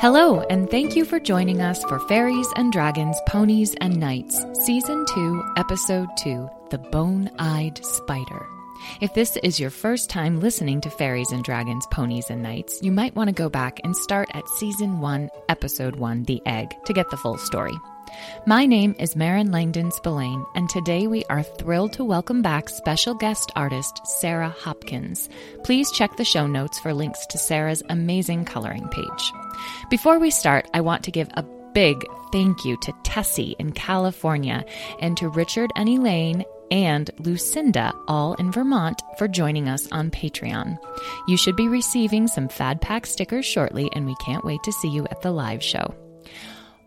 Hello, and thank you for joining us for Fairies and Dragons, Ponies and Knights, Season 2, Episode 2 The Bone Eyed Spider. If this is your first time listening to Fairies and Dragons, Ponies and Knights, you might want to go back and start at Season 1, Episode 1, The Egg, to get the full story. My name is Marin Langdon Spillane, and today we are thrilled to welcome back special guest artist Sarah Hopkins. Please check the show notes for links to Sarah's amazing coloring page. Before we start, I want to give a big thank you to Tessie in California and to Richard and Elaine and Lucinda, all in Vermont, for joining us on Patreon. You should be receiving some Fad Pack stickers shortly, and we can't wait to see you at the live show.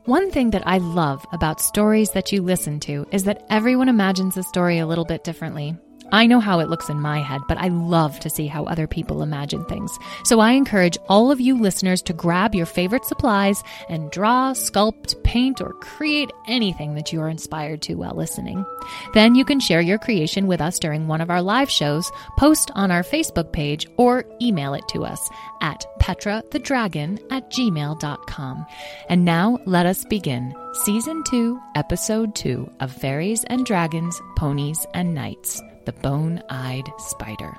One thing that I love about stories that you listen to is that everyone imagines the story a little bit differently. I know how it looks in my head, but I love to see how other people imagine things. So I encourage all of you listeners to grab your favorite supplies and draw, sculpt, paint, or create anything that you are inspired to while listening. Then you can share your creation with us during one of our live shows, post on our Facebook page, or email it to us at petrathedragon at gmail.com. And now let us begin Season 2, Episode 2 of Fairies and Dragons, Ponies and Knights the bone eyed spider.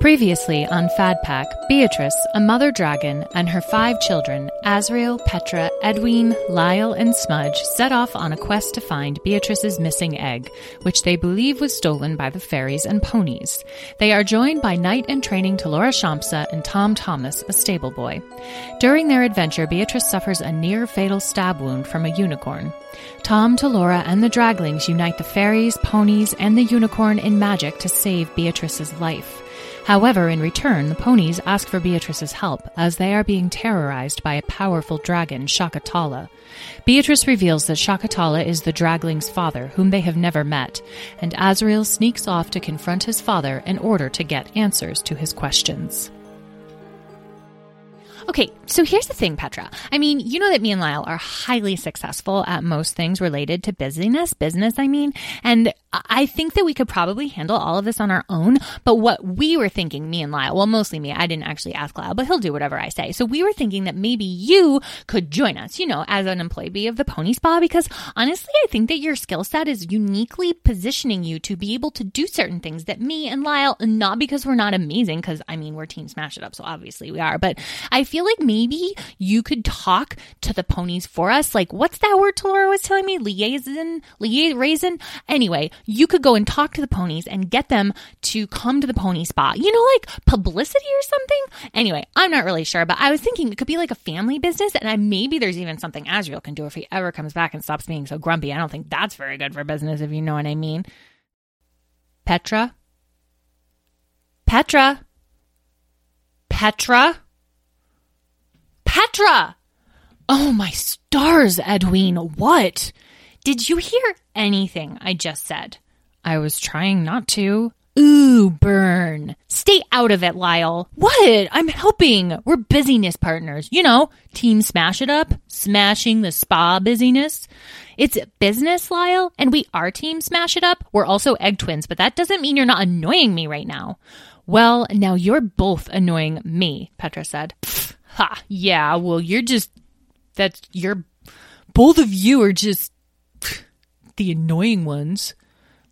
Previously on Fad Pack, Beatrice, a mother dragon, and her five children, Azrael, Petra, Edwin, Lyle, and Smudge, set off on a quest to find Beatrice's missing egg, which they believe was stolen by the fairies and ponies. They are joined by knight and training Talora Shampsa and Tom Thomas, a stable boy. During their adventure, Beatrice suffers a near fatal stab wound from a unicorn. Tom, Talora, and the Draglings unite the fairies, ponies, and the unicorn in magic to save Beatrice's life. However, in return, the ponies ask for Beatrice's help as they are being terrorized by a powerful dragon, Shakatala. Beatrice reveals that Shakatala is the Dragling's father, whom they have never met, and Azrael sneaks off to confront his father in order to get answers to his questions. Okay, so here's the thing, Petra. I mean, you know that me and Lyle are highly successful at most things related to busyness, business, I mean, and I think that we could probably handle all of this on our own. But what we were thinking, me and Lyle, well, mostly me, I didn't actually ask Lyle, but he'll do whatever I say. So we were thinking that maybe you could join us, you know, as an employee of the Pony Spa, because honestly, I think that your skill set is uniquely positioning you to be able to do certain things that me and Lyle, not because we're not amazing, because I mean, we're Team Smash It Up, so obviously we are, but I feel like maybe you could talk to the ponies for us. Like, what's that word Talora was telling me? Liaison? Liaison? Anyway, you could go and talk to the ponies and get them to come to the pony spa. You know, like publicity or something? Anyway, I'm not really sure, but I was thinking it could be like a family business, and I, maybe there's even something Azrael can do if he ever comes back and stops being so grumpy. I don't think that's very good for business, if you know what I mean. Petra? Petra? Petra? Petra! Oh, my stars, Edwin, what? Did you hear anything I just said? I was trying not to. Ooh, burn. Stay out of it, Lyle. What? I'm helping. We're busyness partners. You know, team smash it up, smashing the spa busyness. It's business, Lyle, and we are team smash it up. We're also egg twins, but that doesn't mean you're not annoying me right now. Well, now you're both annoying me, Petra said. Ha, yeah, well, you're just, that's, you're, both of you are just the annoying ones.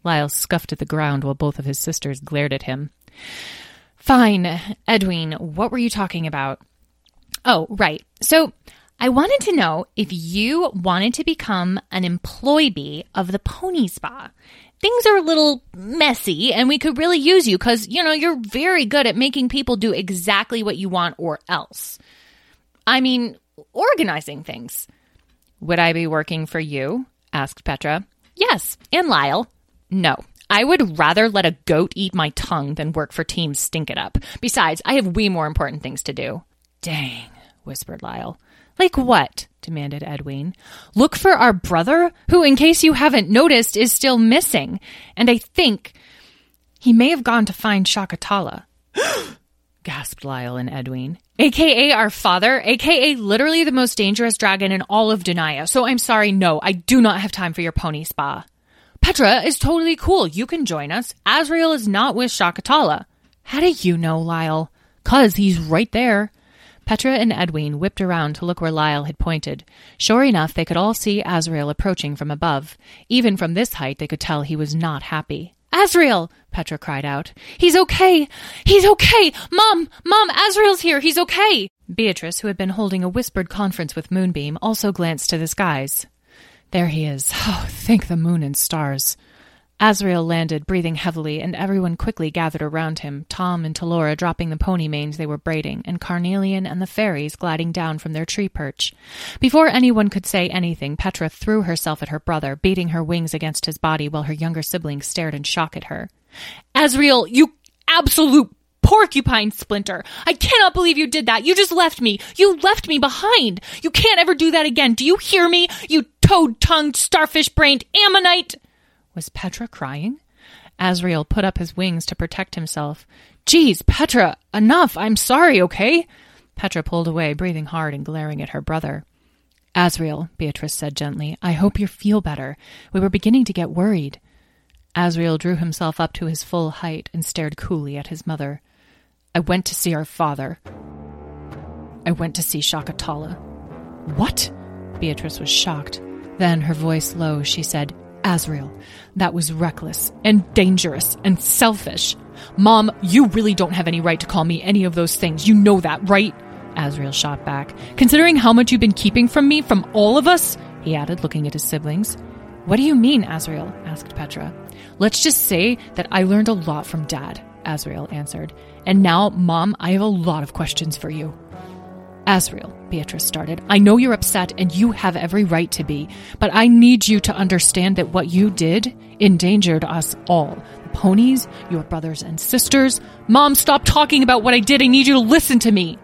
Lyle scuffed at the ground while both of his sisters glared at him. Fine, Edwin, what were you talking about? Oh, right. So I wanted to know if you wanted to become an employee of the Pony Spa. Things are a little messy and we could really use you because, you know, you're very good at making people do exactly what you want or else. I mean, organizing things. Would I be working for you? asked Petra. Yes, and Lyle. No. I would rather let a goat eat my tongue than work for Team Stink It Up. Besides, I have way more important things to do. Dang, whispered Lyle. Like what? demanded Edwin. Look for our brother, who, in case you haven't noticed, is still missing. And I think he may have gone to find Shakatala. gasped Lyle and Edwin. AKA our father, AKA literally the most dangerous dragon in all of Denia. So I'm sorry, no, I do not have time for your pony spa. Petra is totally cool. You can join us. Azrael is not with Shakatala. How do you know, Lyle? Cause he's right there. Petra and Edwin whipped around to look where Lyle had pointed. Sure enough, they could all see Azrael approaching from above. Even from this height, they could tell he was not happy. Azrael! Petra cried out. He's okay! He's okay! Mom! Mom! Azrael's here! He's okay! Beatrice, who had been holding a whispered conference with Moonbeam, also glanced to the skies. There he is. Oh, thank the moon and stars. Azrael landed, breathing heavily, and everyone quickly gathered around him, Tom and Talora dropping the pony manes they were braiding, and Carnelian and the fairies gliding down from their tree perch. Before anyone could say anything, Petra threw herself at her brother, beating her wings against his body while her younger siblings stared in shock at her. Azrael, you absolute porcupine splinter! I cannot believe you did that! You just left me! You left me behind! You can't ever do that again! Do you hear me? You toad tongued, starfish brained ammonite! Was Petra crying? Azrael put up his wings to protect himself. Geez, Petra, enough. I'm sorry, okay? Petra pulled away, breathing hard and glaring at her brother. Azrael, Beatrice said gently, I hope you feel better. We were beginning to get worried. Azrael drew himself up to his full height and stared coolly at his mother. I went to see our father. I went to see Shakatala. What? Beatrice was shocked. Then, her voice low, she said, Azrael. That was reckless and dangerous and selfish. Mom, you really don't have any right to call me any of those things. You know that, right? Azrael shot back. Considering how much you've been keeping from me, from all of us, he added, looking at his siblings. What do you mean, Azrael? asked Petra. Let's just say that I learned a lot from Dad, Azrael answered. And now, Mom, I have a lot of questions for you. Azrael, Beatrice started, I know you're upset and you have every right to be, but I need you to understand that what you did endangered us all. The ponies, your brothers and sisters. Mom, stop talking about what I did. I need you to listen to me.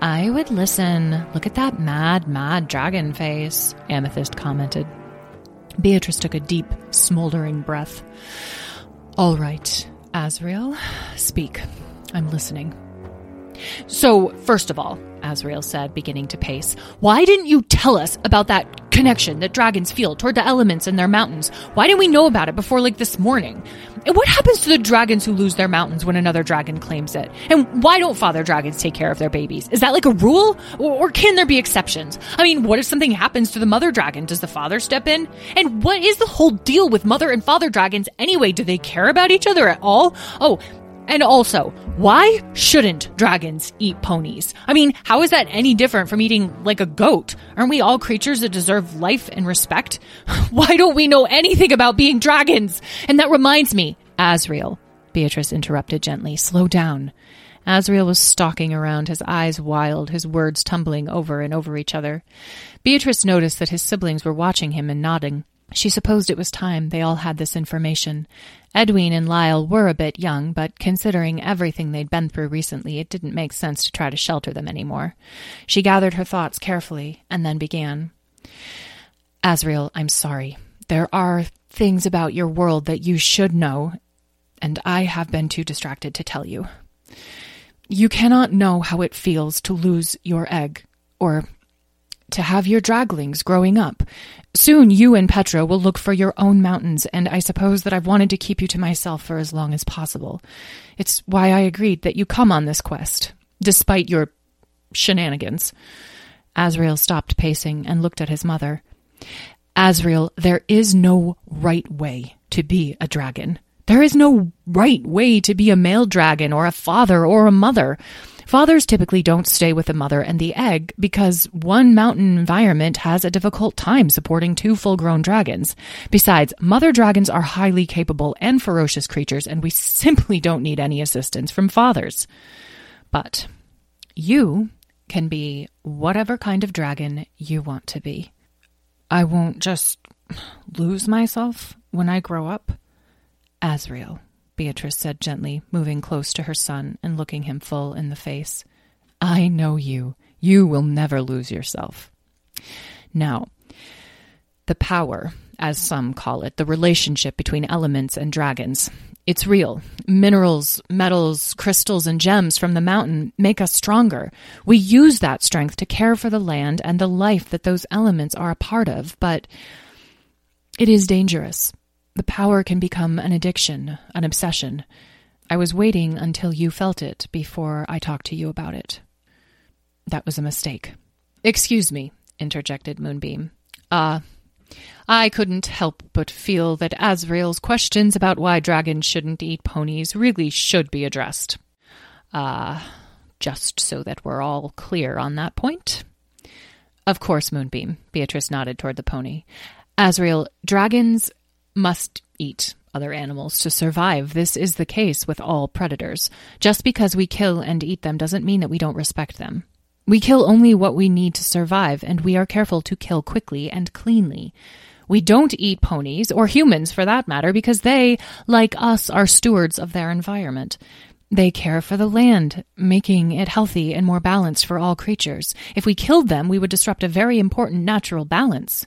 I would listen. Look at that mad, mad dragon face, Amethyst commented. Beatrice took a deep, smoldering breath. All right, Azrael, speak. I'm listening. So, first of all, Azrael said, beginning to pace, why didn't you tell us about that connection that dragons feel toward the elements in their mountains? Why didn't we know about it before, like, this morning? And what happens to the dragons who lose their mountains when another dragon claims it? And why don't father dragons take care of their babies? Is that like a rule? Or, or can there be exceptions? I mean, what if something happens to the mother dragon? Does the father step in? And what is the whole deal with mother and father dragons anyway? Do they care about each other at all? Oh, and also, why shouldn't dragons eat ponies? I mean, how is that any different from eating like a goat? Aren't we all creatures that deserve life and respect? Why don't we know anything about being dragons? And that reminds me, Azrael, Beatrice interrupted gently, slow down. Azrael was stalking around, his eyes wild, his words tumbling over and over each other. Beatrice noticed that his siblings were watching him and nodding. She supposed it was time they all had this information. Edwin and Lyle were a bit young, but considering everything they'd been through recently, it didn't make sense to try to shelter them any more. She gathered her thoughts carefully and then began. Azrael, I'm sorry. There are things about your world that you should know, and I have been too distracted to tell you. You cannot know how it feels to lose your egg, or to have your draglings growing up. Soon you and Petra will look for your own mountains, and I suppose that I've wanted to keep you to myself for as long as possible. It's why I agreed that you come on this quest, despite your shenanigans. Azrael stopped pacing and looked at his mother. Azrael, there is no right way to be a dragon. There is no right way to be a male dragon or a father or a mother. Fathers typically don't stay with the mother and the egg because one mountain environment has a difficult time supporting two full grown dragons. Besides, mother dragons are highly capable and ferocious creatures, and we simply don't need any assistance from fathers. But you can be whatever kind of dragon you want to be. I won't just lose myself when I grow up. Azrael. Beatrice said gently, moving close to her son and looking him full in the face. I know you. You will never lose yourself. Now, the power, as some call it, the relationship between elements and dragons, it's real. Minerals, metals, crystals, and gems from the mountain make us stronger. We use that strength to care for the land and the life that those elements are a part of, but it is dangerous the power can become an addiction, an obsession. I was waiting until you felt it before I talked to you about it. That was a mistake. Excuse me, interjected Moonbeam. Ah, uh, I couldn't help but feel that Azrael's questions about why dragons shouldn't eat ponies really should be addressed. Ah, uh, just so that we're all clear on that point. Of course, Moonbeam, Beatrice nodded toward the pony. Azrael, dragons must eat other animals to survive. This is the case with all predators. Just because we kill and eat them doesn't mean that we don't respect them. We kill only what we need to survive, and we are careful to kill quickly and cleanly. We don't eat ponies, or humans for that matter, because they, like us, are stewards of their environment. They care for the land, making it healthy and more balanced for all creatures. If we killed them, we would disrupt a very important natural balance.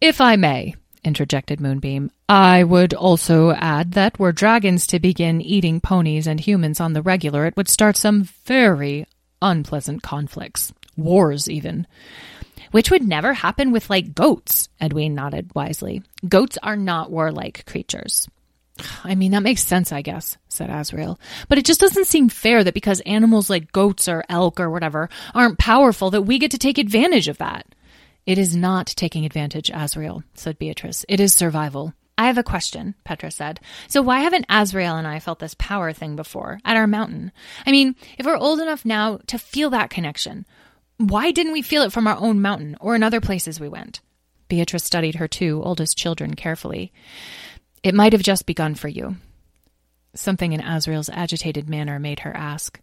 If I may, interjected Moonbeam, I would also add that were dragons to begin eating ponies and humans on the regular, it would start some very unpleasant conflicts, wars even. Which would never happen with, like, goats, Edwin nodded wisely. Goats are not warlike creatures. I mean, that makes sense, I guess, said Azrael. But it just doesn't seem fair that because animals like goats or elk or whatever aren't powerful, that we get to take advantage of that. It is not taking advantage, Azrael, said Beatrice. It is survival. I have a question, Petra said. So why haven't Azrael and I felt this power thing before at our mountain? I mean, if we're old enough now to feel that connection, why didn't we feel it from our own mountain or in other places we went? Beatrice studied her two oldest children carefully. It might have just begun for you. Something in Azrael's agitated manner made her ask,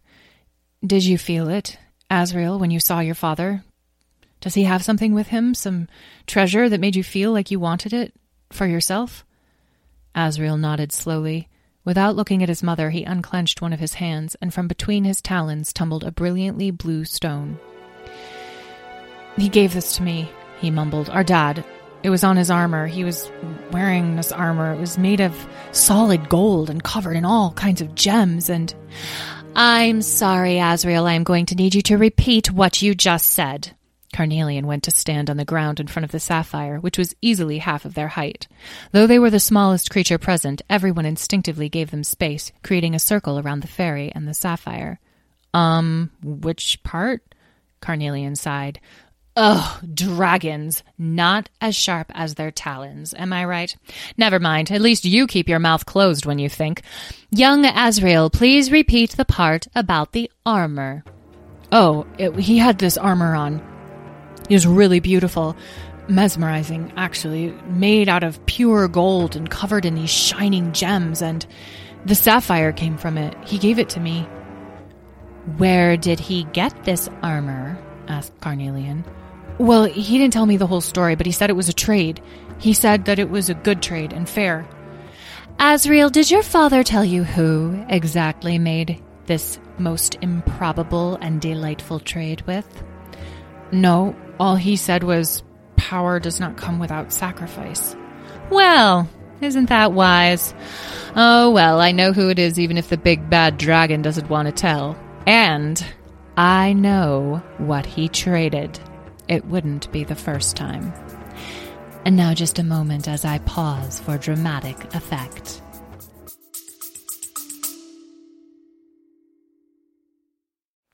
Did you feel it, Azrael, when you saw your father? Does he have something with him, some treasure that made you feel like you wanted it for yourself? Azrael nodded slowly. Without looking at his mother, he unclenched one of his hands, and from between his talons tumbled a brilliantly blue stone. He gave this to me, he mumbled. Our dad. It was on his armor. He was wearing this armor. It was made of solid gold and covered in all kinds of gems and. I'm sorry, Azrael. I am going to need you to repeat what you just said. Carnelian went to stand on the ground in front of the sapphire, which was easily half of their height. Though they were the smallest creature present, everyone instinctively gave them space, creating a circle around the fairy and the sapphire. Um, which part? Carnelian sighed. Ugh, dragons. Not as sharp as their talons, am I right? Never mind. At least you keep your mouth closed when you think. Young Azrael, please repeat the part about the armor. Oh, it, he had this armor on. Was really beautiful. Mesmerizing, actually. Made out of pure gold and covered in these shining gems, and the sapphire came from it. He gave it to me. Where did he get this armor? asked Carnelian. Well, he didn't tell me the whole story, but he said it was a trade. He said that it was a good trade and fair. Azrael, did your father tell you who exactly made this most improbable and delightful trade with? No, all he said was, Power does not come without sacrifice. Well, isn't that wise? Oh, well, I know who it is, even if the big bad dragon doesn't want to tell. And I know what he traded. It wouldn't be the first time. And now, just a moment as I pause for dramatic effect.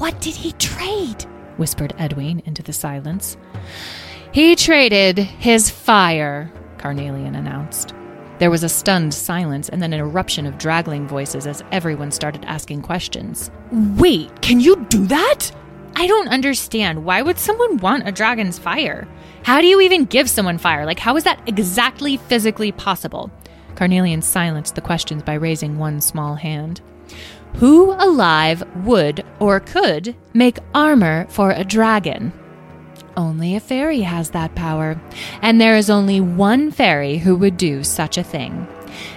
What did he trade? whispered Edwin into the silence. He traded his fire, Carnelian announced. There was a stunned silence and then an eruption of dragling voices as everyone started asking questions. Wait, can you do that? I don't understand. Why would someone want a dragon's fire? How do you even give someone fire? Like, how is that exactly physically possible? Carnelian silenced the questions by raising one small hand. Who alive would or could make armor for a dragon? Only a fairy has that power, and there is only one fairy who would do such a thing.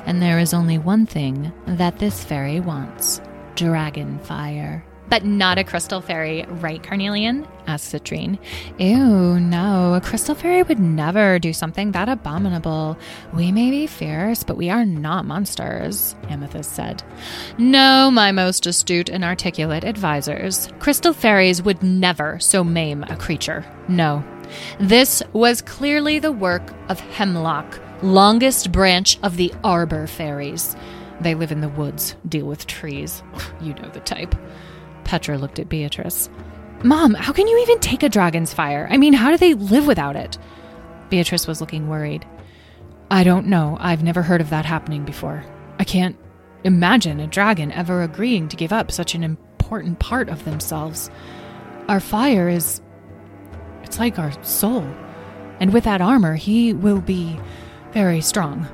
And there is only one thing that this fairy wants dragon fire. But not a crystal fairy, right, Carnelian? asked Citrine. Ew, no. A crystal fairy would never do something that abominable. We may be fierce, but we are not monsters, Amethyst said. No, my most astute and articulate advisors. Crystal fairies would never so maim a creature. No. This was clearly the work of Hemlock, longest branch of the Arbor fairies. They live in the woods, deal with trees. You know the type. Petra looked at Beatrice. Mom, how can you even take a dragon's fire? I mean, how do they live without it? Beatrice was looking worried. I don't know. I've never heard of that happening before. I can't imagine a dragon ever agreeing to give up such an important part of themselves. Our fire is. It's like our soul. And with that armor, he will be very strong.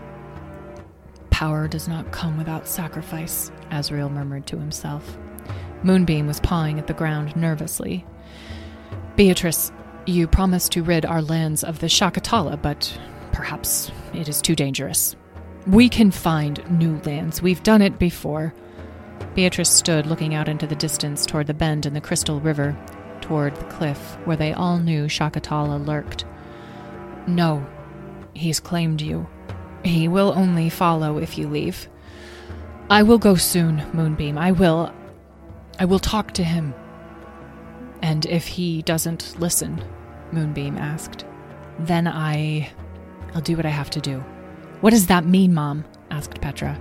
Power does not come without sacrifice, Azrael murmured to himself. Moonbeam was pawing at the ground nervously. Beatrice, you promised to rid our lands of the Shakatala, but perhaps it is too dangerous. We can find new lands. We've done it before. Beatrice stood looking out into the distance toward the bend in the Crystal River, toward the cliff where they all knew Shakatala lurked. No, he's claimed you. He will only follow if you leave. I will go soon, Moonbeam. I will. I will talk to him. And if he doesn't listen, Moonbeam asked, then I. I'll do what I have to do. What does that mean, Mom? asked Petra.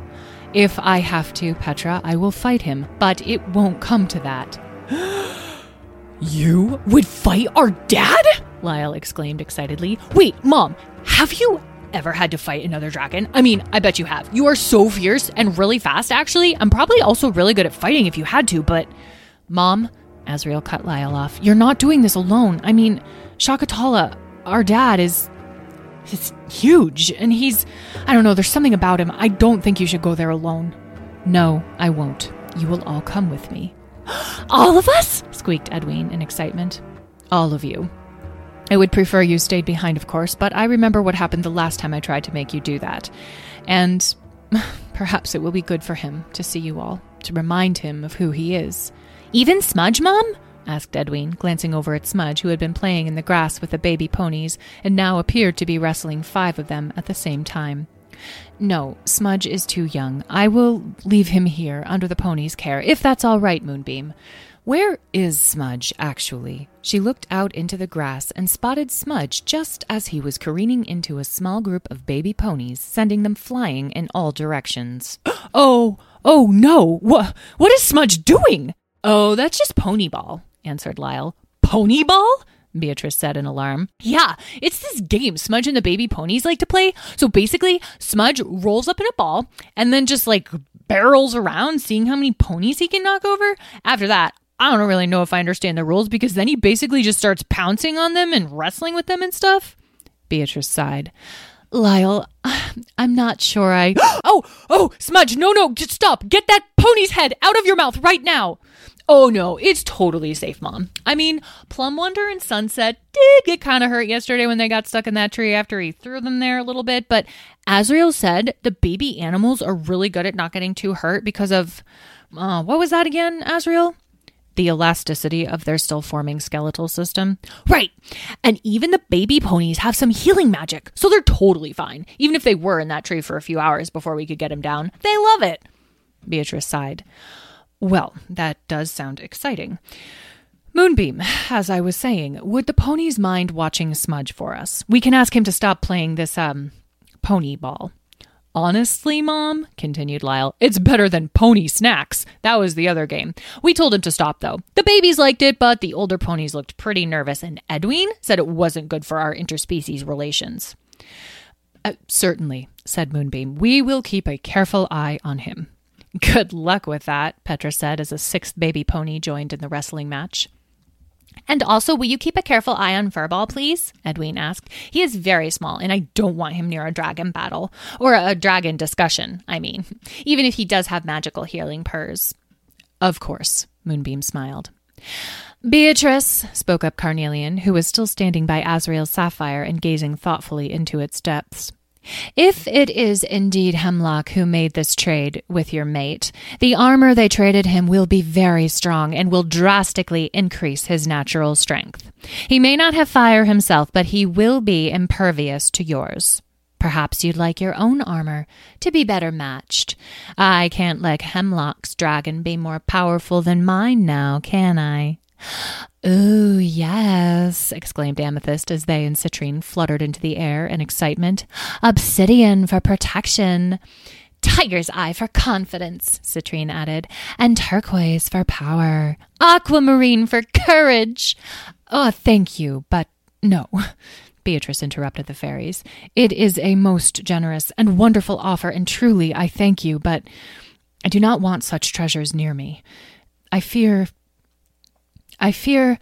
If I have to, Petra, I will fight him, but it won't come to that. you would fight our dad? Lyle exclaimed excitedly. Wait, Mom, have you ever had to fight another dragon? I mean, I bet you have. You are so fierce and really fast, actually. I'm probably also really good at fighting if you had to, but. Mom, Azrael cut Lyle off, you're not doing this alone. I mean, Shakatala, our dad, is. He's huge, and he's. I don't know, there's something about him. I don't think you should go there alone. No, I won't. You will all come with me. all of us? squeaked Edwin in excitement. All of you. I would prefer you stayed behind, of course, but I remember what happened the last time I tried to make you do that. And perhaps it will be good for him to see you all, to remind him of who he is. Even Smudge, Mom? asked Edwin, glancing over at Smudge, who had been playing in the grass with the baby ponies and now appeared to be wrestling five of them at the same time. No, Smudge is too young. I will leave him here under the pony's care, if that's all right, Moonbeam. Where is Smudge, actually? She looked out into the grass and spotted Smudge just as he was careening into a small group of baby ponies, sending them flying in all directions. oh, oh no! What, what is Smudge doing? Oh, that's just Ponyball, answered Lyle. Ponyball? Beatrice said in alarm. Yeah, it's this game Smudge and the baby ponies like to play. So basically, Smudge rolls up in a ball and then just like barrels around, seeing how many ponies he can knock over. After that, I don't really know if I understand the rules because then he basically just starts pouncing on them and wrestling with them and stuff. Beatrice sighed. Lyle, I'm not sure I. oh, oh, Smudge, no, no, just stop. Get that pony's head out of your mouth right now. Oh, no, it's totally safe, Mom. I mean, Plum Wonder and Sunset did get kind of hurt yesterday when they got stuck in that tree after he threw them there a little bit, but Azrael said the baby animals are really good at not getting too hurt because of. Uh, what was that again, Azrael? The elasticity of their still forming skeletal system. Right. And even the baby ponies have some healing magic, so they're totally fine, even if they were in that tree for a few hours before we could get them down. They love it. Beatrice sighed. Well, that does sound exciting. Moonbeam, as I was saying, would the ponies mind watching Smudge for us? We can ask him to stop playing this, um, pony ball. Honestly, Mom, continued Lyle, it's better than pony snacks. That was the other game. We told him to stop, though. The babies liked it, but the older ponies looked pretty nervous, and Edwin said it wasn't good for our interspecies relations. Uh, certainly, said Moonbeam. We will keep a careful eye on him. Good luck with that, Petra said as a sixth baby pony joined in the wrestling match. And also, will you keep a careful eye on Furball, please? Edwin asked. He is very small, and I don't want him near a dragon battle. Or a dragon discussion, I mean. Even if he does have magical healing purrs. Of course, Moonbeam smiled. Beatrice, spoke up Carnelian, who was still standing by Azrael's sapphire and gazing thoughtfully into its depths. If it is indeed Hemlock who made this trade with your mate, the armor they traded him will be very strong and will drastically increase his natural strength. He may not have fire himself, but he will be impervious to yours. Perhaps you'd like your own armor to be better matched. I can't let Hemlock's dragon be more powerful than mine now, can I? Oh, yes, exclaimed Amethyst as they and Citrine fluttered into the air in excitement. Obsidian for protection. Tiger's eye for confidence, Citrine added, and turquoise for power. Aquamarine for courage. Oh, thank you, but no. Beatrice interrupted the fairies. It is a most generous and wonderful offer, and truly I thank you, but I do not want such treasures near me. I fear I fear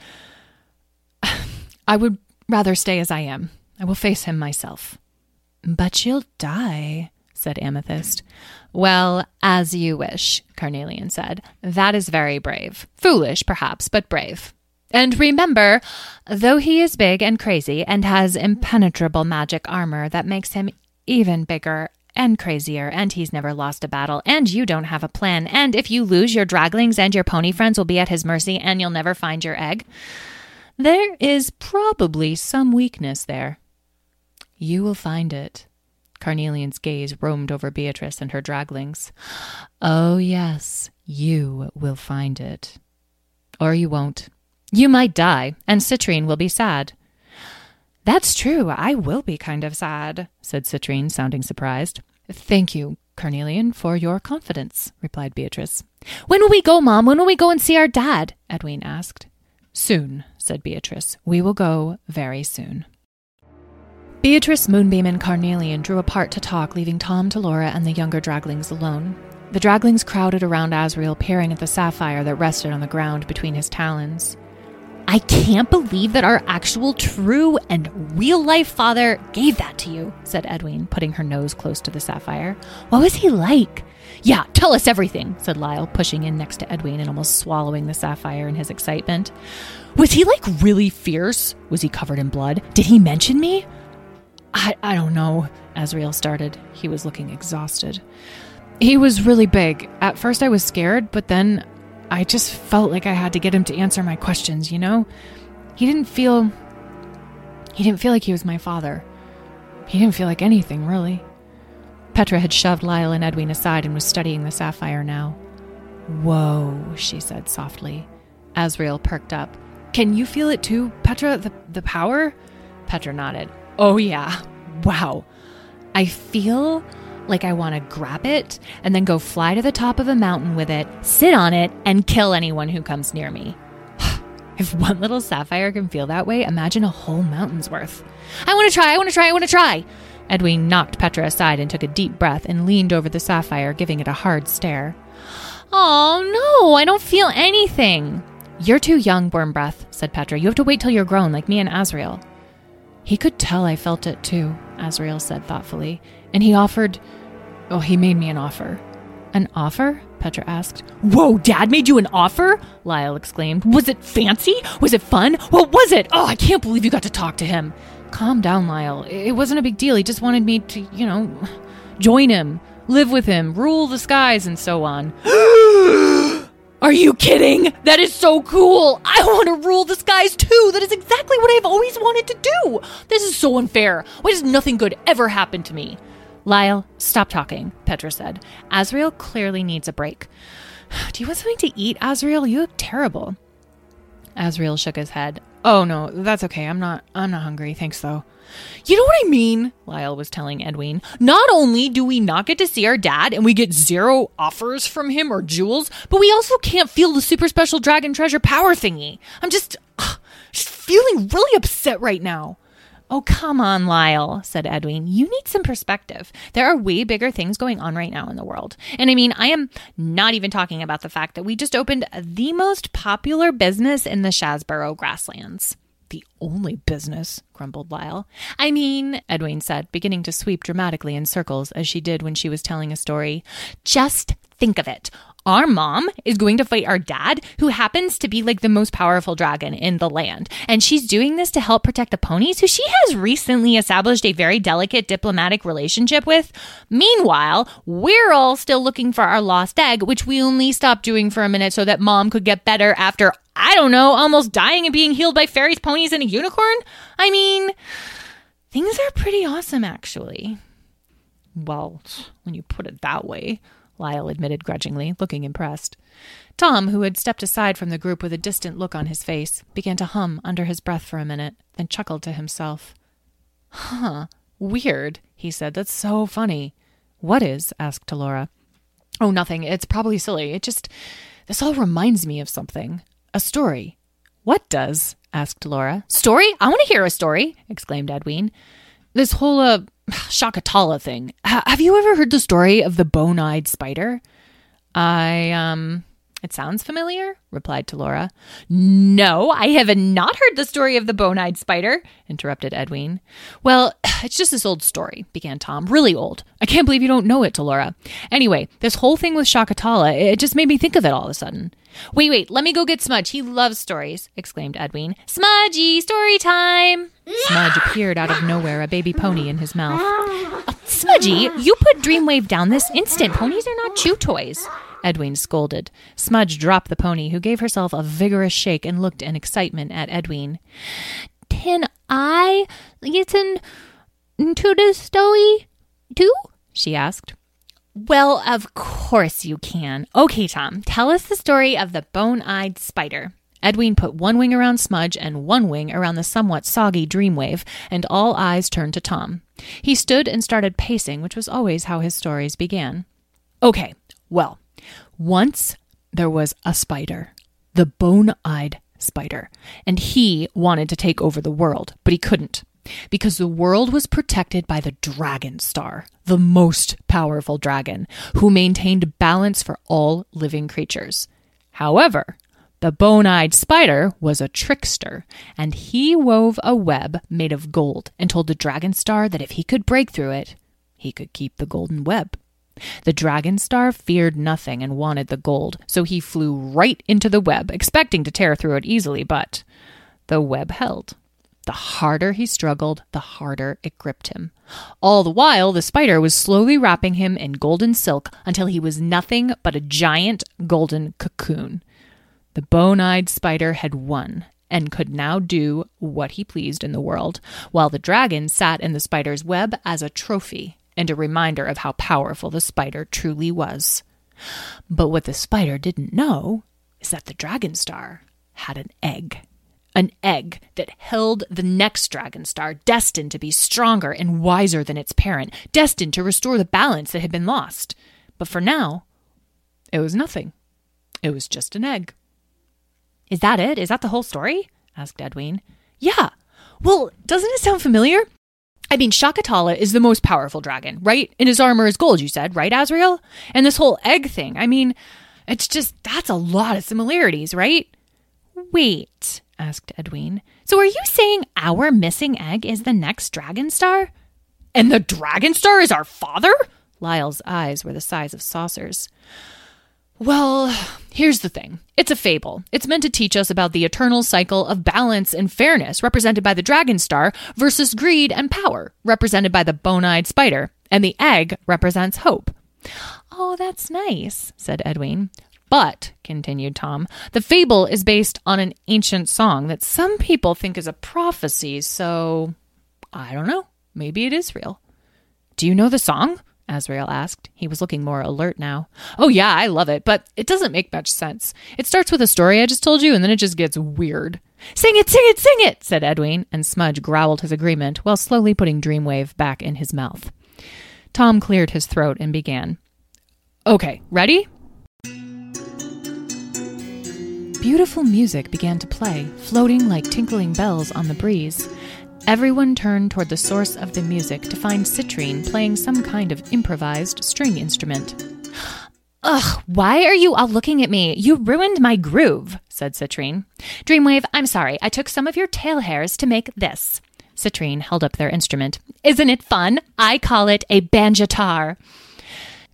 I would rather stay as I am. I will face him myself. But you'll die, said Amethyst. Well, as you wish, Carnelian said. That is very brave. Foolish, perhaps, but brave. And remember, though he is big and crazy and has impenetrable magic armor that makes him even bigger and crazier, and he's never lost a battle, and you don't have a plan, and if you lose, your draglings and your pony friends will be at his mercy, and you'll never find your egg. There is probably some weakness there. You will find it. Carnelian's gaze roamed over Beatrice and her draglings. Oh, yes, you will find it. Or you won't. You might die, and Citrine will be sad. That's true. I will be kind of sad, said Citrine, sounding surprised. Thank you, Carnelian, for your confidence, replied Beatrice. When will we go, Mom? When will we go and see our dad? Edwin asked. Soon, said Beatrice. We will go very soon. Beatrice, Moonbeam, and Carnelian drew apart to talk, leaving Tom, Talora, and the younger draglings alone. The draglings crowded around Azrael, peering at the sapphire that rested on the ground between his talons. I can't believe that our actual, true, and real life father gave that to you, said Edwin, putting her nose close to the sapphire. What was he like? Yeah, tell us everything, said Lyle, pushing in next to Edwin and almost swallowing the sapphire in his excitement. Was he like really fierce? Was he covered in blood? Did he mention me? I, I don't know, Azrael started. He was looking exhausted. He was really big. At first I was scared, but then I just felt like I had to get him to answer my questions, you know? He didn't feel. He didn't feel like he was my father. He didn't feel like anything, really. Petra had shoved Lyle and Edwin aside and was studying the sapphire now. Whoa, she said softly. Azrael perked up. Can you feel it too, Petra? The, the power? Petra nodded. Oh, yeah. Wow. I feel like I want to grab it and then go fly to the top of a mountain with it, sit on it, and kill anyone who comes near me. if one little sapphire can feel that way, imagine a whole mountain's worth. I want to try, I want to try, I want to try. Edwin knocked Petra aside and took a deep breath and leaned over the sapphire, giving it a hard stare. Oh, no, I don't feel anything. You're too young, Worm Breath, said Petra. You have to wait till you're grown, like me and Azrael. He could tell I felt it too, Azrael said thoughtfully, and he offered. Oh, he made me an offer. An offer? Petra asked. Whoa, Dad made you an offer? Lyle exclaimed. Was it fancy? Was it fun? What was it? Oh, I can't believe you got to talk to him. Calm down, Lyle. It wasn't a big deal. He just wanted me to, you know, join him, live with him, rule the skies, and so on. Are you kidding? That is so cool. I want to rule the skies too. That is exactly what I've always wanted to do. This is so unfair. Why does nothing good ever happen to me? Lyle, stop talking, Petra said. Azrael clearly needs a break. Do you want something to eat, Azrael? You look terrible. Azrael shook his head. Oh no, that's okay. I'm not I'm not hungry. Thanks though. You know what I mean? Lyle was telling Edwin. Not only do we not get to see our dad and we get zero offers from him or jewels, but we also can't feel the super special dragon treasure power thingy. I'm just, just feeling really upset right now. Oh, come on, Lyle, said Edwin. You need some perspective. There are way bigger things going on right now in the world. And I mean, I am not even talking about the fact that we just opened the most popular business in the Shasborough grasslands. The only business, grumbled Lyle. I mean, Edwin said, beginning to sweep dramatically in circles as she did when she was telling a story. Just think of it. Our mom is going to fight our dad, who happens to be like the most powerful dragon in the land. And she's doing this to help protect the ponies, who she has recently established a very delicate diplomatic relationship with. Meanwhile, we're all still looking for our lost egg, which we only stopped doing for a minute so that mom could get better after, I don't know, almost dying and being healed by fairies, ponies, and a unicorn. I mean, things are pretty awesome, actually. Well, when you put it that way. Lyle admitted grudgingly, looking impressed. Tom, who had stepped aside from the group with a distant look on his face, began to hum under his breath for a minute, then chuckled to himself. Huh, weird, he said. That's so funny. What is? asked Laura. Oh, nothing. It's probably silly. It just. This all reminds me of something. A story. What does? asked Laura. Story? I want to hear a story, exclaimed Edwin. This whole, uh, Shakatala thing. Have you ever heard the story of the bone eyed spider? I, um, it sounds familiar, replied Laura. No, I have not heard the story of the bone eyed spider, interrupted Edwin. Well, it's just this old story, began Tom. Really old. I can't believe you don't know it, Laura. Anyway, this whole thing with Shakatala, it just made me think of it all of a sudden. Wait, wait, let me go get Smudge. He loves stories, exclaimed Edwin. Smudgy, story time! Smudge appeared out of nowhere, a baby pony in his mouth. Oh, Smudgy, you put Dreamwave down this instant. Ponies are not chew toys. Edwin scolded. Smudge dropped the pony, who gave herself a vigorous shake and looked in excitement at Edwin. Can I listen to the story too? she asked. Well, of course you can. Okay, Tom, tell us the story of the bone eyed spider. Edwin put one wing around Smudge and one wing around the somewhat soggy Dreamwave, and all eyes turned to Tom. He stood and started pacing, which was always how his stories began. Okay, well, once there was a spider, the bone eyed spider, and he wanted to take over the world, but he couldn't because the world was protected by the Dragon Star, the most powerful dragon, who maintained balance for all living creatures. However, the bone eyed spider was a trickster, and he wove a web made of gold and told the Dragon Star that if he could break through it, he could keep the golden web. The Dragon Star feared nothing and wanted the gold, so he flew right into the web, expecting to tear through it easily, but the web held. The harder he struggled, the harder it gripped him. All the while, the spider was slowly wrapping him in golden silk until he was nothing but a giant golden cocoon. The bone eyed spider had won and could now do what he pleased in the world, while the dragon sat in the spider's web as a trophy and a reminder of how powerful the spider truly was. But what the spider didn't know is that the dragon star had an egg an egg that held the next dragon star, destined to be stronger and wiser than its parent, destined to restore the balance that had been lost. But for now, it was nothing. It was just an egg. Is that it? Is that the whole story? asked Edwin. Yeah. Well, doesn't it sound familiar? I mean, Shakatala is the most powerful dragon, right? And his armor is gold, you said, right, Azrael? And this whole egg thing, I mean, it's just, that's a lot of similarities, right? Wait, asked Edwin. So are you saying our missing egg is the next dragon star? And the dragon star is our father? Lyle's eyes were the size of saucers. Well, here's the thing. It's a fable. It's meant to teach us about the eternal cycle of balance and fairness, represented by the dragon star, versus greed and power, represented by the bone eyed spider. And the egg represents hope. Oh, that's nice, said Edwin. But, continued Tom, the fable is based on an ancient song that some people think is a prophecy, so I don't know. Maybe it is real. Do you know the song? Azrael asked. He was looking more alert now. Oh, yeah, I love it, but it doesn't make much sense. It starts with a story I just told you, and then it just gets weird. Sing it, sing it, sing it, said Edwin, and Smudge growled his agreement while slowly putting Dreamwave back in his mouth. Tom cleared his throat and began. Okay, ready? Beautiful music began to play, floating like tinkling bells on the breeze. Everyone turned toward the source of the music to find Citrine playing some kind of improvised string instrument. Ugh, why are you all looking at me? You ruined my groove, said Citrine. Dreamwave, I'm sorry. I took some of your tail hairs to make this. Citrine held up their instrument. Isn't it fun? I call it a banjatar.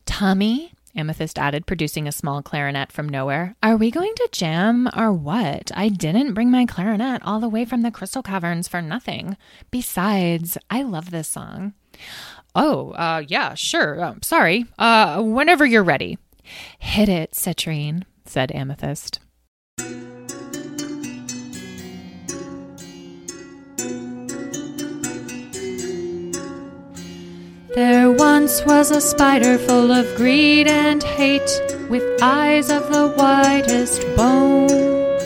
Tommy, Amethyst added, producing a small clarinet from nowhere. Are we going to jam or what? I didn't bring my clarinet all the way from the Crystal Caverns for nothing. Besides, I love this song. Oh, uh, yeah, sure. Uh, sorry. Uh, whenever you're ready. Hit it, Citrine, said Amethyst. There once was a spider full of greed and hate, with eyes of the whitest bone.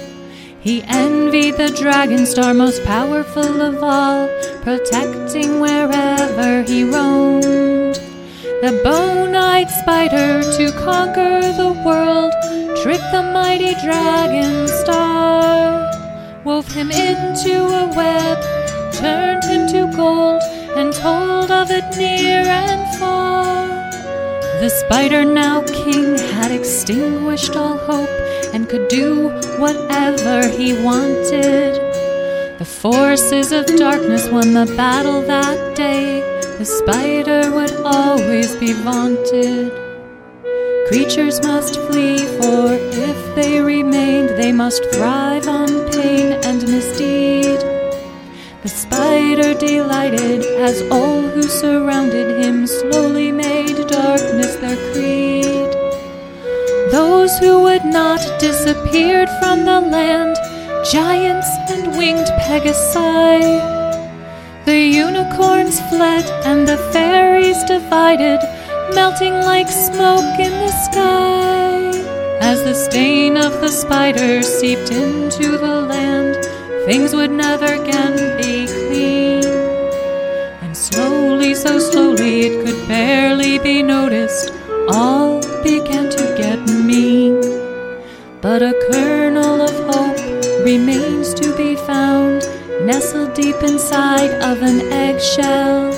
He envied the dragon star, most powerful of all, protecting wherever he roamed. The bone eyed spider, to conquer the world, tricked the mighty dragon star, wove him into a web, turned him to gold and told of it near and far. The spider, now king, had extinguished all hope and could do whatever he wanted. The forces of darkness won the battle that day. The spider would always be vaunted. Creatures must flee, for if they remained, they must thrive on pain and misdeed. The spider delighted as all who surrounded him slowly made darkness their creed. Those who would not disappeared from the land, giants and winged pegasi. The unicorns fled and the fairies divided, melting like smoke in the sky. As the stain of the spider seeped into the land, things would never again be clean. And slowly, so slowly, it could barely be noticed, all began to get mean. But a kernel of hope remains to be found, nestled deep inside of an eggshell.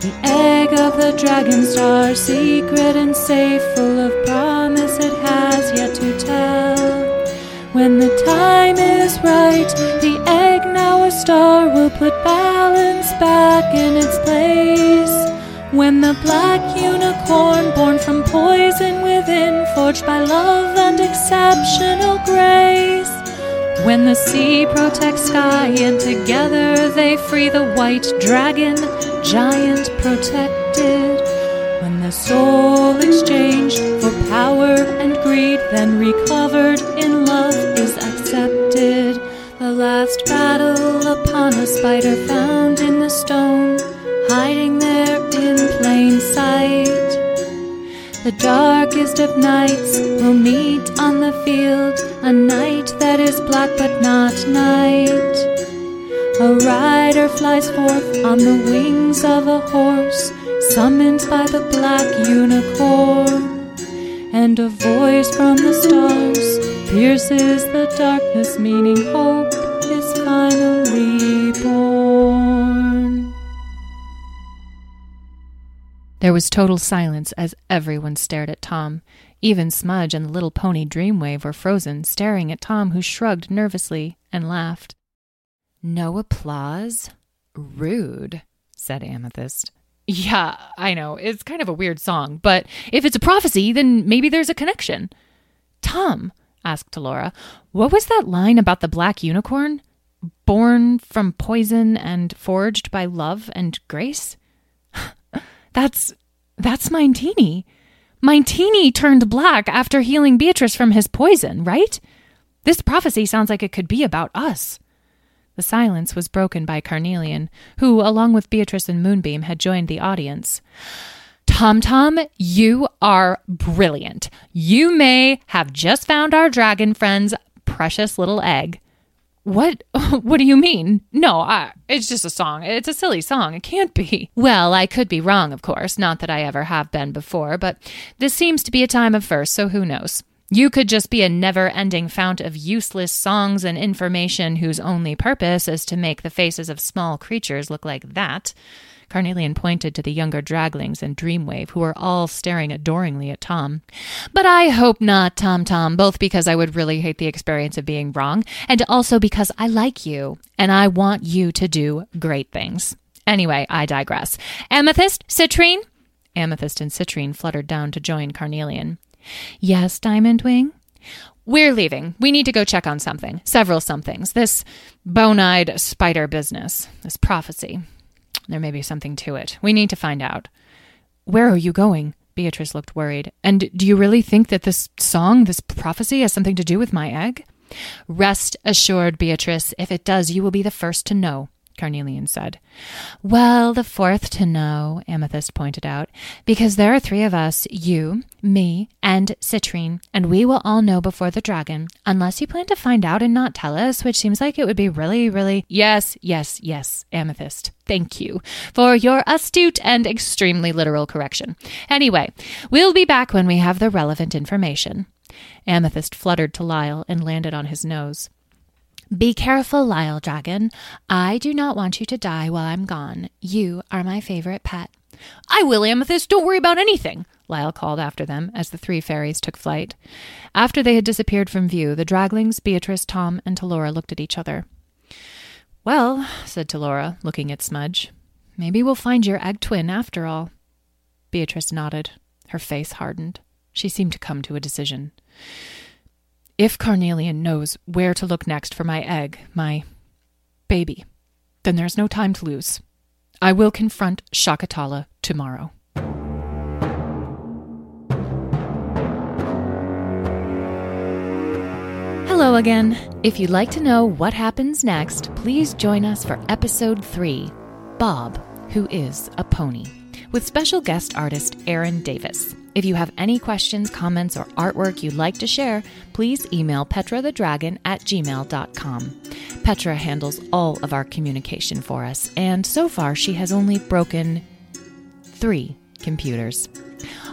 The egg of the dragon star, secret and safe, full of promise it has yet to tell. When the time is right, the egg, now a star, will put balance back in its place. When the black unicorn, born from poison within, forged by love and exceptional grace. When the sea protects sky, and together they free the white dragon, giant protected. When the soul exchanged power and greed, then recovered in love is accepted. The last battle upon a spider found in the stone, hiding there in plain sight. The darkest of nights will meet on the field, a night that is black but not night. A rider flies forth on the wings of a horse, summoned by the black unicorn. And a voice from the stars pierces the darkness, meaning hope is finally born. There was total silence as everyone stared at Tom. Even Smudge and the little pony Dreamwave were frozen, staring at Tom, who shrugged nervously and laughed. No applause? Rude, said Amethyst. Yeah, I know. It's kind of a weird song, but if it's a prophecy, then maybe there's a connection. Tom, asked Laura, what was that line about the black unicorn? Born from poison and forged by love and grace? that's that's Mindini. Mindini turned black after healing Beatrice from his poison, right? This prophecy sounds like it could be about us. The silence was broken by Carnelian, who, along with Beatrice and Moonbeam, had joined the audience. Tom Tom, you are brilliant. You may have just found our dragon friend's precious little egg. What what do you mean? No, I, it's just a song. It's a silly song. It can't be. Well, I could be wrong, of course, not that I ever have been before, but this seems to be a time of first, so who knows? You could just be a never ending fount of useless songs and information whose only purpose is to make the faces of small creatures look like that. Carnelian pointed to the younger draglings and Dreamwave, who were all staring adoringly at Tom. But I hope not, Tom Tom, both because I would really hate the experience of being wrong, and also because I like you, and I want you to do great things. Anyway, I digress. Amethyst, Citrine, Amethyst and Citrine fluttered down to join Carnelian. Yes, Diamond Wing? We're leaving. We need to go check on something. Several somethings. This bone eyed spider business. This prophecy. There may be something to it. We need to find out. Where are you going? Beatrice looked worried. And do you really think that this song, this prophecy, has something to do with my egg? Rest assured, Beatrice. If it does, you will be the first to know. Carnelian said. Well, the fourth to know, Amethyst pointed out, because there are three of us you, me, and Citrine, and we will all know before the dragon, unless you plan to find out and not tell us, which seems like it would be really, really. Yes, yes, yes, Amethyst. Thank you for your astute and extremely literal correction. Anyway, we'll be back when we have the relevant information. Amethyst fluttered to Lyle and landed on his nose. Be careful, Lyle Dragon. I do not want you to die while I'm gone. You are my favorite pet. I will, Amethyst. Don't worry about anything, Lyle called after them as the three fairies took flight. After they had disappeared from view, the Draglings, Beatrice, Tom, and Talora looked at each other. Well, said Talora, looking at Smudge, maybe we'll find your egg twin after all. Beatrice nodded. Her face hardened. She seemed to come to a decision. If Carnelian knows where to look next for my egg, my baby, then there's no time to lose. I will confront Shakatala tomorrow. Hello again. If you'd like to know what happens next, please join us for episode 3 Bob, Who is a Pony, with special guest artist Aaron Davis. If you have any questions, comments, or artwork you'd like to share, please email petrathedragon at gmail.com. Petra handles all of our communication for us, and so far she has only broken three computers.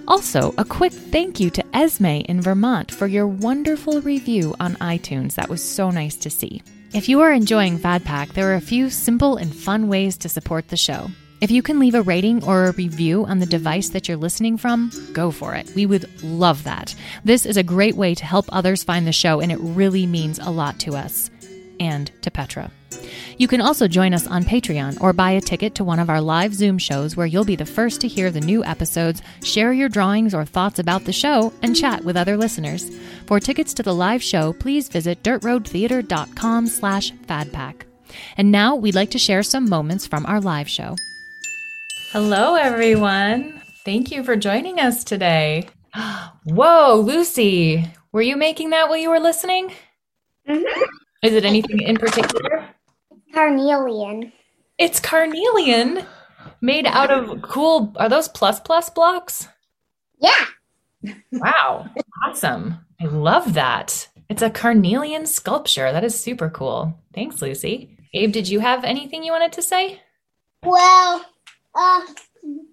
Also, a quick thank you to Esme in Vermont for your wonderful review on iTunes. That was so nice to see. If you are enjoying FadPack, there are a few simple and fun ways to support the show. If you can leave a rating or a review on the device that you're listening from, go for it. We would love that. This is a great way to help others find the show, and it really means a lot to us and to Petra. You can also join us on Patreon or buy a ticket to one of our live Zoom shows where you'll be the first to hear the new episodes, share your drawings or thoughts about the show, and chat with other listeners. For tickets to the live show, please visit dirtroadtheater.com slash fadpack. And now we'd like to share some moments from our live show. Hello, everyone. Thank you for joining us today. Whoa, Lucy, were you making that while you were listening? Mm-hmm. Is it anything in particular? Carnelian. It's carnelian made out of cool. Are those plus plus blocks? Yeah. Wow, awesome. I love that. It's a carnelian sculpture. That is super cool. Thanks, Lucy. Abe, did you have anything you wanted to say? Well, uh,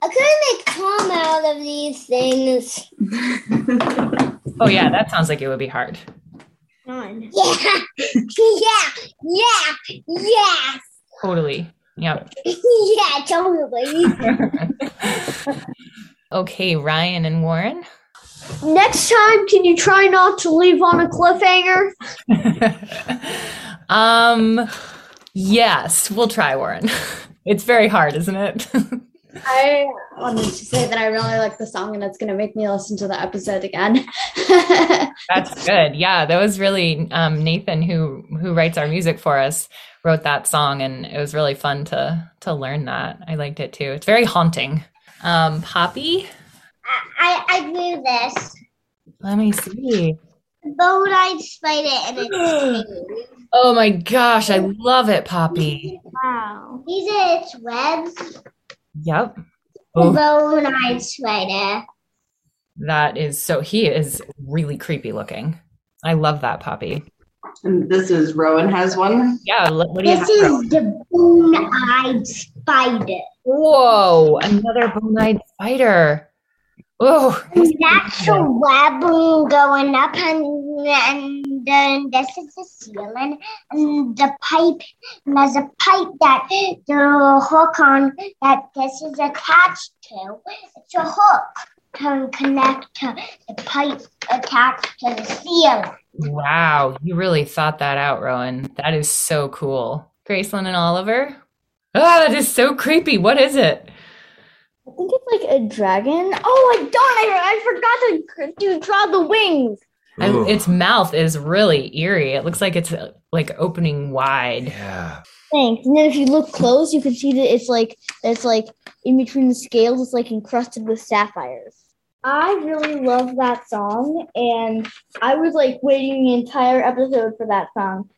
I couldn't make calm out of these things. Oh, yeah, that sounds like it would be hard. Yeah. yeah. Yeah. Yes. Totally. Yep. yeah, totally. okay, Ryan and Warren. Next time, can you try not to leave on a cliffhanger? um, yes, we'll try, Warren. It's very hard, isn't it? I wanted to say that I really like the song and it's going to make me listen to the episode again. That's good. Yeah, that was really um, Nathan who who writes our music for us wrote that song, and it was really fun to to learn that. I liked it too. It's very haunting. Um, Poppy, I, I do this. let me see. Bone-eyed spider and its tail. Oh my gosh, I love it, Poppy. Wow. These are its webs. Yep. The Oh, bone-eyed spider. that is so. He is really creepy looking. I love that, Poppy. And this is Rowan has one. Yeah. What do you have? This have? is Rowan? the bone-eyed spider. Whoa! Another bone-eyed spider. Oh, that's a web going up, and, and then this is the ceiling, and the pipe, and there's a pipe that the hook on that this is attached to. It's a hook can connect to the pipe attached to the ceiling. Wow, you really thought that out, Rowan. That is so cool. Graceland and Oliver? Ah, that is so creepy. What is it? Think it's like a dragon. Oh, I don't. I, I forgot to, to draw the wings. I, Ooh. its mouth is really eerie. It looks like it's uh, like opening wide. Yeah. Thanks. And then if you look close, you can see that it's like it's like in between the scales, it's like encrusted with sapphires. I really love that song, and I was like waiting the entire episode for that song.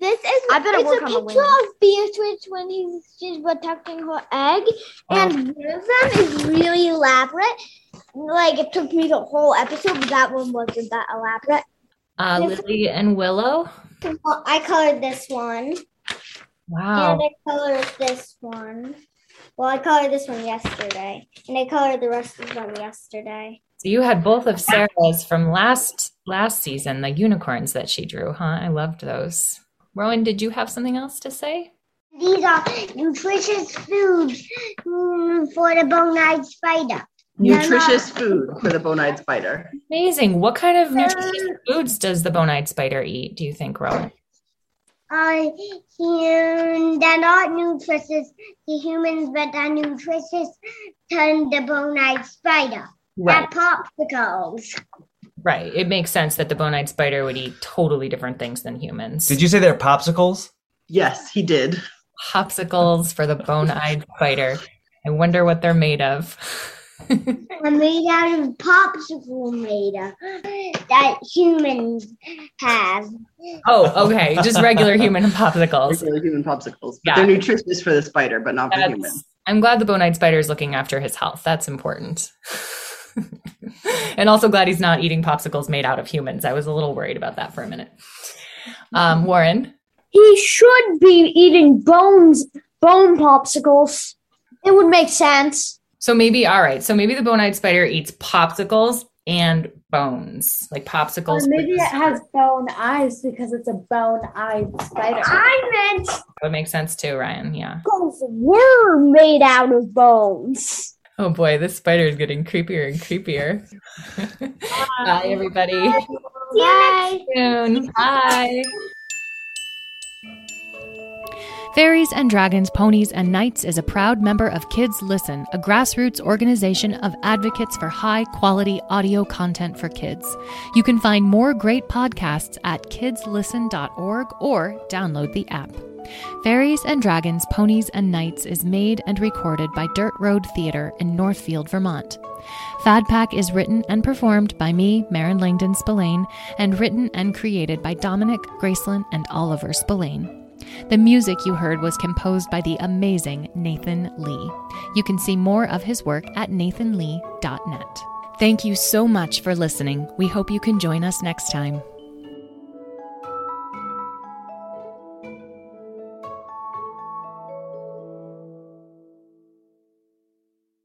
This is I better it's a picture of Beatrice when he's she's protecting her egg, and one of them is really elaborate. Like it took me the whole episode, but that one wasn't that elaborate. Uh, Lily and Willow. I colored this one, Wow. and I colored this one. Well, I colored this one yesterday, and I colored the rest of them yesterday. So you had both of Sarah's from last last season, the unicorns that she drew, huh? I loved those. Rowan, did you have something else to say? These are nutritious foods mm, for the bone-eyed spider. Nutritious food for the bone-eyed spider. Amazing. What kind of nutritious foods does the bone-eyed spider eat? Do you think, Rowan? Uh, hum- they're not nutritious to humans, but they're nutritious to the bone-eyed spider. Right. They're popsicles. Right. It makes sense that the bone-eyed spider would eat totally different things than humans. Did you say they're popsicles? Yes, he did. popsicles for the bone-eyed spider? I wonder what they're made of. They're made out of popsicle maker that humans have. oh, okay. Just regular human popsicles. Regular human popsicles. But Yeah. they're nutritious for the spider, but not for humans. I'm glad the bone-eyed spider is looking after his health. That's important. And also glad he's not eating popsicles made out of humans. I was a little worried about that for a minute. Um, Warren, He should be eating bones, bone popsicles. It would make sense. so maybe all right. So maybe the bone-eyed spider eats popsicles and bones, like popsicles. Or maybe it has bone eyes because it's a bone-eyed spider. I meant that would make sense too, Ryan. Yeah. bones were made out of bones. Oh boy, this spider is getting creepier and creepier. Bye, everybody. Bye. soon. Bye. Fairies and Dragons, Ponies and Knights is a proud member of Kids Listen, a grassroots organization of advocates for high quality audio content for kids. You can find more great podcasts at kidslisten.org or download the app. Fairies and Dragons, Ponies and Knights is made and recorded by Dirt Road Theater in Northfield, Vermont. Fad Pack is written and performed by me, Marin Langdon Spillane, and written and created by Dominic, Graceland, and Oliver Spillane. The music you heard was composed by the amazing Nathan Lee. You can see more of his work at nathanlee.net. Thank you so much for listening. We hope you can join us next time.